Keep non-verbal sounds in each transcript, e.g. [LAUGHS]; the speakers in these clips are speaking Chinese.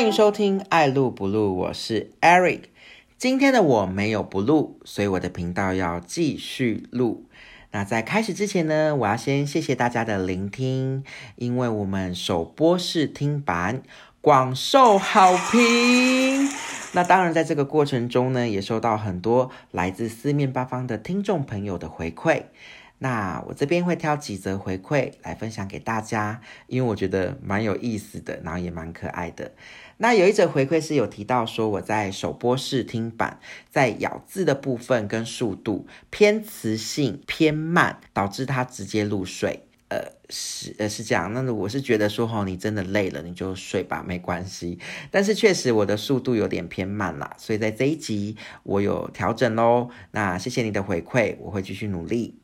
欢迎收听爱录不录，我是 Eric。今天的我没有不录，所以我的频道要继续录。那在开始之前呢，我要先谢谢大家的聆听，因为我们首播试听版广受好评。[LAUGHS] 那当然，在这个过程中呢，也收到很多来自四面八方的听众朋友的回馈。那我这边会挑几则回馈来分享给大家，因为我觉得蛮有意思的，然后也蛮可爱的。那有一则回馈是有提到说，我在首播试听版在咬字的部分跟速度偏词性偏慢，导致他直接入睡。呃，是呃是这样。那我是觉得说，吼，你真的累了，你就睡吧，没关系。但是确实我的速度有点偏慢啦，所以在这一集我有调整喽。那谢谢你的回馈，我会继续努力。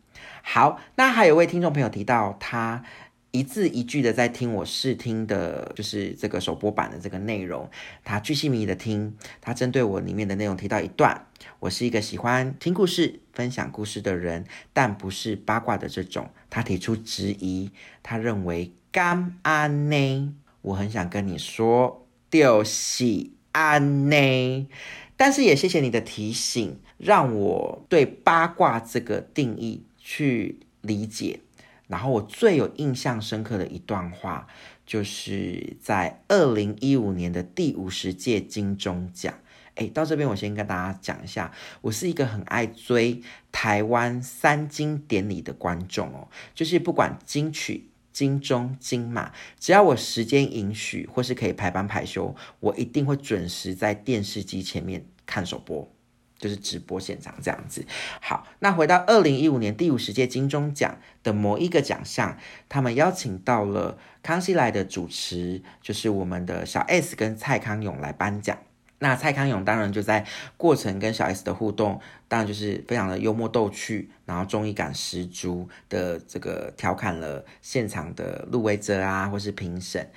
好，那还有位听众朋友提到，他一字一句的在听我试听的，就是这个首播版的这个内容，他巨细靡的听，他针对我里面的内容提到一段，我是一个喜欢听故事、分享故事的人，但不是八卦的这种。他提出质疑，他认为干安呢，我很想跟你说，丢喜安呢，但是也谢谢你的提醒，让我对八卦这个定义。去理解，然后我最有印象深刻的一段话，就是在二零一五年的第五十届金钟奖。哎，到这边我先跟大家讲一下，我是一个很爱追台湾三金典礼的观众哦，就是不管金曲、金钟、金马，只要我时间允许或是可以排班排休，我一定会准时在电视机前面看首播。就是直播现场这样子。好，那回到二零一五年第五十届金钟奖的某一个奖项，他们邀请到了康熙来的主持，就是我们的小 S 跟蔡康永来颁奖。那蔡康永当然就在过程跟小 S 的互动，当然就是非常的幽默逗趣，然后综艺感十足的这个调侃了现场的入围者啊，或是评审。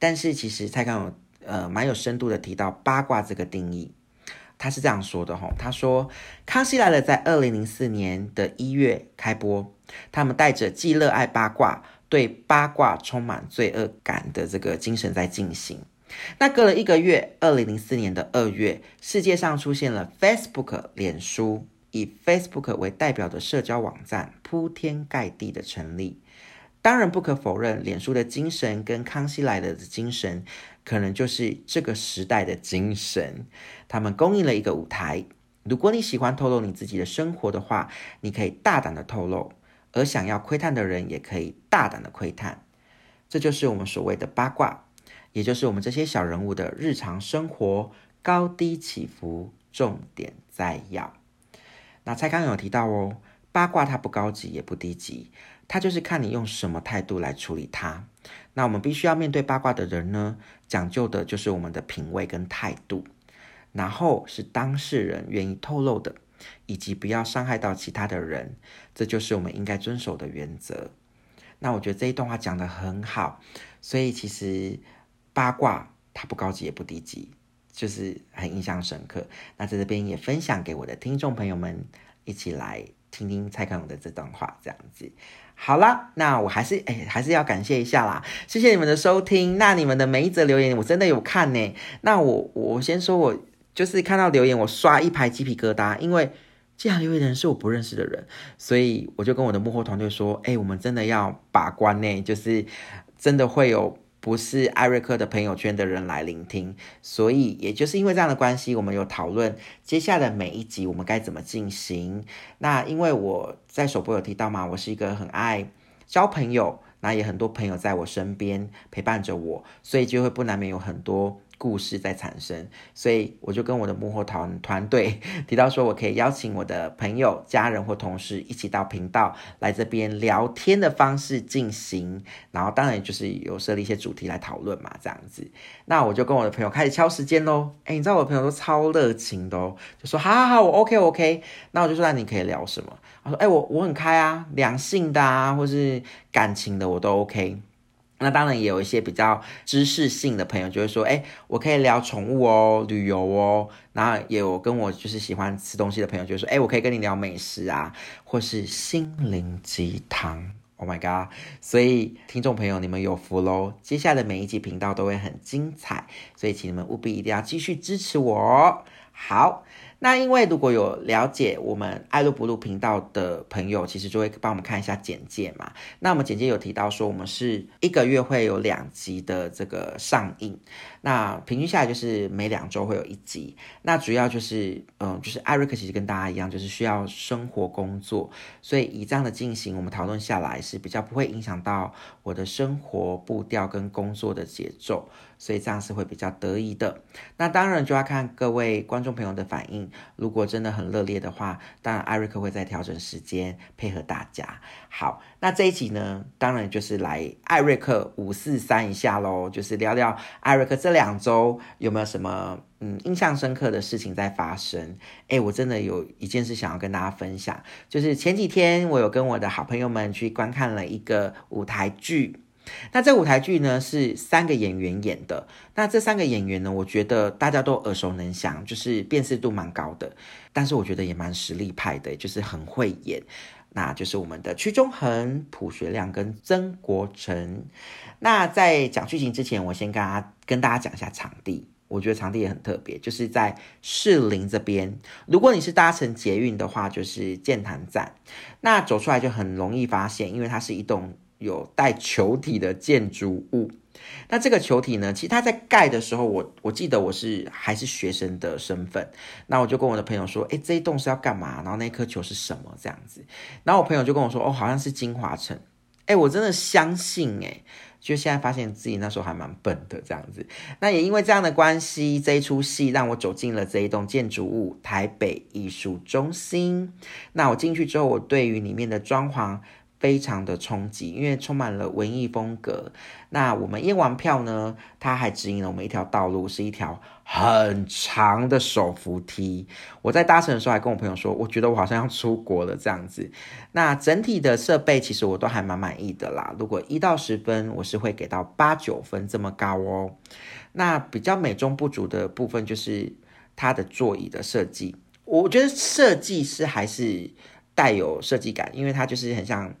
但是其实蔡康永呃蛮有深度的提到八卦这个定义。他是这样说的吼，他说《康熙来了》在二零零四年的一月开播，他们带着既热爱八卦、对八卦充满罪恶感的这个精神在进行。那隔了一个月，二零零四年的二月，世界上出现了 Facebook 脸书，以 Facebook 为代表的社交网站铺天盖地的成立。当然不可否认，脸书的精神跟《康熙来了》的精神。可能就是这个时代的精神，他们供应了一个舞台。如果你喜欢透露你自己的生活的话，你可以大胆的透露；而想要窥探的人也可以大胆的窥探。这就是我们所谓的八卦，也就是我们这些小人物的日常生活高低起伏，重点在要。那蔡康永有提到哦，八卦它不高级也不低级，它就是看你用什么态度来处理它。那我们必须要面对八卦的人呢，讲究的就是我们的品味跟态度，然后是当事人愿意透露的，以及不要伤害到其他的人，这就是我们应该遵守的原则。那我觉得这一段话讲得很好，所以其实八卦它不高级也不低级，就是很印象深刻。那在这边也分享给我的听众朋友们，一起来听听蔡康永的这段话，这样子。好啦，那我还是哎，还是要感谢一下啦，谢谢你们的收听。那你们的每一则留言，我真的有看呢。那我我先说，我就是看到留言，我刷一排鸡皮疙瘩，因为这样留言的人是我不认识的人，所以我就跟我的幕后团队说，哎，我们真的要把关呢，就是真的会有。不是艾瑞克的朋友圈的人来聆听，所以也就是因为这样的关系，我们有讨论接下来每一集我们该怎么进行。那因为我在首播有提到嘛，我是一个很爱交朋友，那也很多朋友在我身边陪伴着我，所以就会不难免有很多。故事在产生，所以我就跟我的幕后团团队 [LAUGHS] 提到说，我可以邀请我的朋友、家人或同事一起到频道来这边聊天的方式进行，然后当然就是有设立一些主题来讨论嘛，这样子。那我就跟我的朋友开始敲时间喽。哎，你知道我的朋友都超热情的哦，就说好好好，我 OK OK。那我就说那你可以聊什么？他说哎，我我很开啊，两性的啊，或是感情的我都 OK。那当然也有一些比较知识性的朋友，就会说，哎，我可以聊宠物哦，旅游哦。然后也有跟我就是喜欢吃东西的朋友，就说，哎，我可以跟你聊美食啊，或是心灵鸡汤 Oh my god！所以听众朋友，你们有福喽！接下来的每一集频道都会很精彩，所以请你们务必一定要继续支持我。好。那因为如果有了解我们爱露不露频道的朋友，其实就会帮我们看一下简介嘛。那我们简介有提到说，我们是一个月会有两集的这个上映，那平均下来就是每两周会有一集。那主要就是，嗯，就是艾瑞克其实跟大家一样，就是需要生活工作，所以以这样的进行，我们讨论下来是比较不会影响到我的生活步调跟工作的节奏。所以这样是会比较得意的。那当然就要看各位观众朋友的反应。如果真的很热烈的话，当然艾瑞克会再调整时间配合大家。好，那这一集呢，当然就是来艾瑞克五四三一下喽，就是聊聊艾瑞克这两周有没有什么嗯印象深刻的事情在发生。哎，我真的有一件事想要跟大家分享，就是前几天我有跟我的好朋友们去观看了一个舞台剧。那这舞台剧呢是三个演员演的。那这三个演员呢，我觉得大家都耳熟能详，就是辨识度蛮高的。但是我觉得也蛮实力派的，就是很会演。那就是我们的屈中恒、朴学亮跟曾国成。那在讲剧情之前，我先跟大家跟大家讲一下场地。我觉得场地也很特别，就是在士林这边。如果你是搭乘捷运的话，就是建潭站。那走出来就很容易发现，因为它是一栋。有带球体的建筑物，那这个球体呢？其实它在盖的时候，我我记得我是还是学生的身份，那我就跟我的朋友说：“哎，这一栋是要干嘛？然后那颗球是什么？这样子。”然后我朋友就跟我说：“哦，好像是金华城。”哎，我真的相信哎，就现在发现自己那时候还蛮笨的这样子。那也因为这样的关系，这一出戏让我走进了这一栋建筑物——台北艺术中心。那我进去之后，我对于里面的装潢。非常的冲击，因为充满了文艺风格。那我们验完票呢，他还指引了我们一条道路，是一条很长的手扶梯。我在搭乘的时候还跟我朋友说，我觉得我好像要出国了这样子。那整体的设备其实我都还蛮满意的啦。如果一到十分，我是会给到八九分这么高哦。那比较美中不足的部分就是它的座椅的设计，我觉得设计师还是带有设计感，因为它就是很像。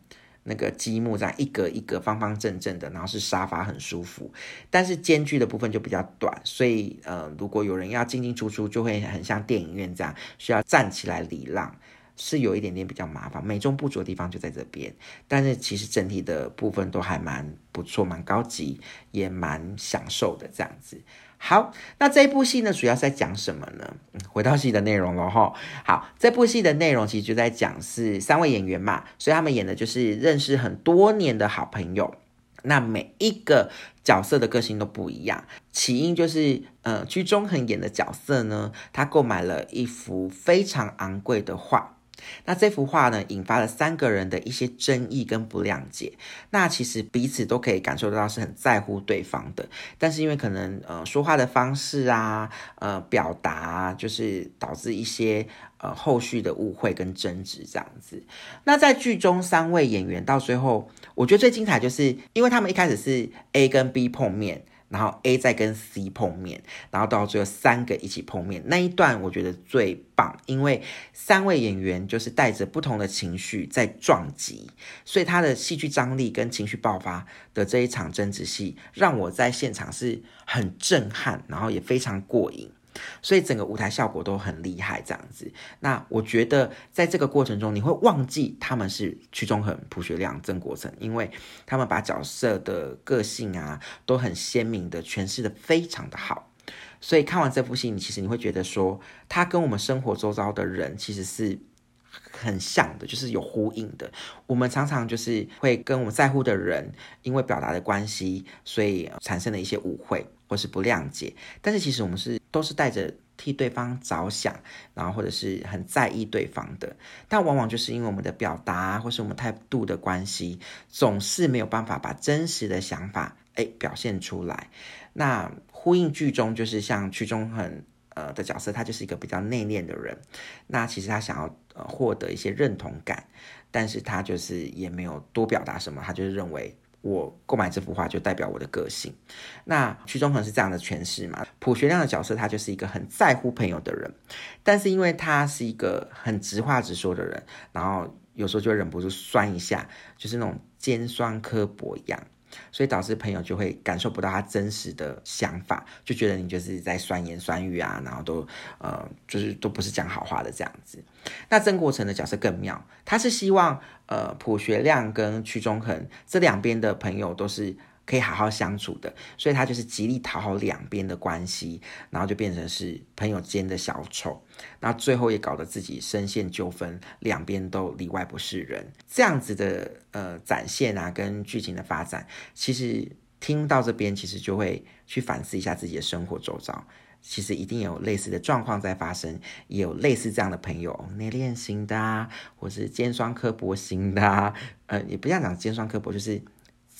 那个积木这样一格一格方方正正的，然后是沙发很舒服，但是间距的部分就比较短，所以呃，如果有人要进进出出，就会很像电影院这样，需要站起来礼让，是有一点点比较麻烦。美中不足的地方就在这边，但是其实整体的部分都还蛮不错，蛮高级，也蛮享受的这样子。好，那这部戏呢，主要是在讲什么呢？回到戏的内容了哈。好，这部戏的内容其实就在讲是三位演员嘛，所以他们演的就是认识很多年的好朋友。那每一个角色的个性都不一样。起因就是，呃，居中恒演的角色呢，他购买了一幅非常昂贵的画。那这幅画呢，引发了三个人的一些争议跟不谅解。那其实彼此都可以感受得到是很在乎对方的，但是因为可能呃说话的方式啊，呃表达，就是导致一些呃后续的误会跟争执这样子。那在剧中三位演员到最后，我觉得最精彩就是因为他们一开始是 A 跟 B 碰面。然后 A 再跟 C 碰面，然后到最后三个一起碰面那一段，我觉得最棒，因为三位演员就是带着不同的情绪在撞击，所以他的戏剧张力跟情绪爆发的这一场争执戏，让我在现场是很震撼，然后也非常过瘾。所以整个舞台效果都很厉害，这样子。那我觉得在这个过程中，你会忘记他们是曲中恒、朴学亮、曾国成，因为他们把角色的个性啊都很鲜明的诠释的非常的好。所以看完这部戏，你其实你会觉得说，他跟我们生活周遭的人其实是很像的，就是有呼应的。我们常常就是会跟我们在乎的人，因为表达的关系，所以产生了一些误会。或是不谅解，但是其实我们是都是带着替对方着想，然后或者是很在意对方的，但往往就是因为我们的表达或是我们态度的关系，总是没有办法把真实的想法哎表现出来。那呼应剧中就是像剧中很呃的角色，他就是一个比较内敛的人，那其实他想要呃获得一些认同感，但是他就是也没有多表达什么，他就是认为。我购买这幅画就代表我的个性，那屈中恒是这样的诠释嘛？朴学亮的角色他就是一个很在乎朋友的人，但是因为他是一个很直话直说的人，然后有时候就忍不住酸一下，就是那种尖酸刻薄一样。所以导致朋友就会感受不到他真实的想法，就觉得你就是在酸言酸语啊，然后都呃就是都不是讲好话的这样子。那曾国成的角色更妙，他是希望呃朴学亮跟屈中恒这两边的朋友都是。可以好好相处的，所以他就是极力讨好两边的关系，然后就变成是朋友间的小丑，那最后也搞得自己深陷纠纷，两边都里外不是人。这样子的呃展现啊，跟剧情的发展，其实听到这边，其实就会去反思一下自己的生活周遭，其实一定有类似的状况在发生，也有类似这样的朋友，内敛型的啊，或是尖酸刻薄型的啊，呃，也不要讲尖酸刻薄，就是。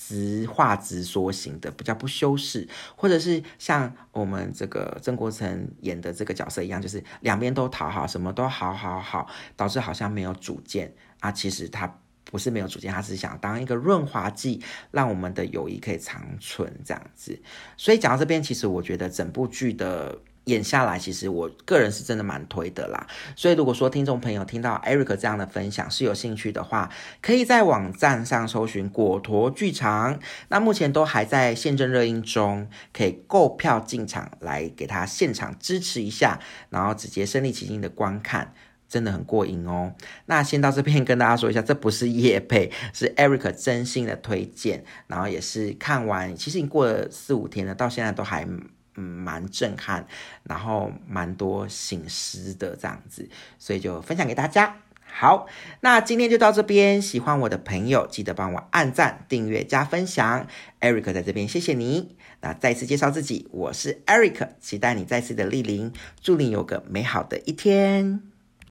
直话直说型的，比较不修饰，或者是像我们这个曾国成演的这个角色一样，就是两边都讨好，什么都好好好，导致好像没有主见啊。其实他不是没有主见，他是想当一个润滑剂，让我们的友谊可以长存这样子。所以讲到这边，其实我觉得整部剧的。演下来，其实我个人是真的蛮推的啦。所以如果说听众朋友听到 Eric 这样的分享是有兴趣的话，可以在网站上搜寻果陀剧场。那目前都还在现正热映中，可以购票进场来给他现场支持一下，然后直接身临其境的观看，真的很过瘾哦。那先到这边跟大家说一下，这不是夜配，是 Eric 真心的推荐。然后也是看完，其实已经过了四五天了，到现在都还。嗯，蛮震撼，然后蛮多醒思的这样子，所以就分享给大家。好，那今天就到这边。喜欢我的朋友，记得帮我按赞、订阅、加分享。Eric 在这边，谢谢你。那再次介绍自己，我是 Eric，期待你再次的莅临，祝你有个美好的一天。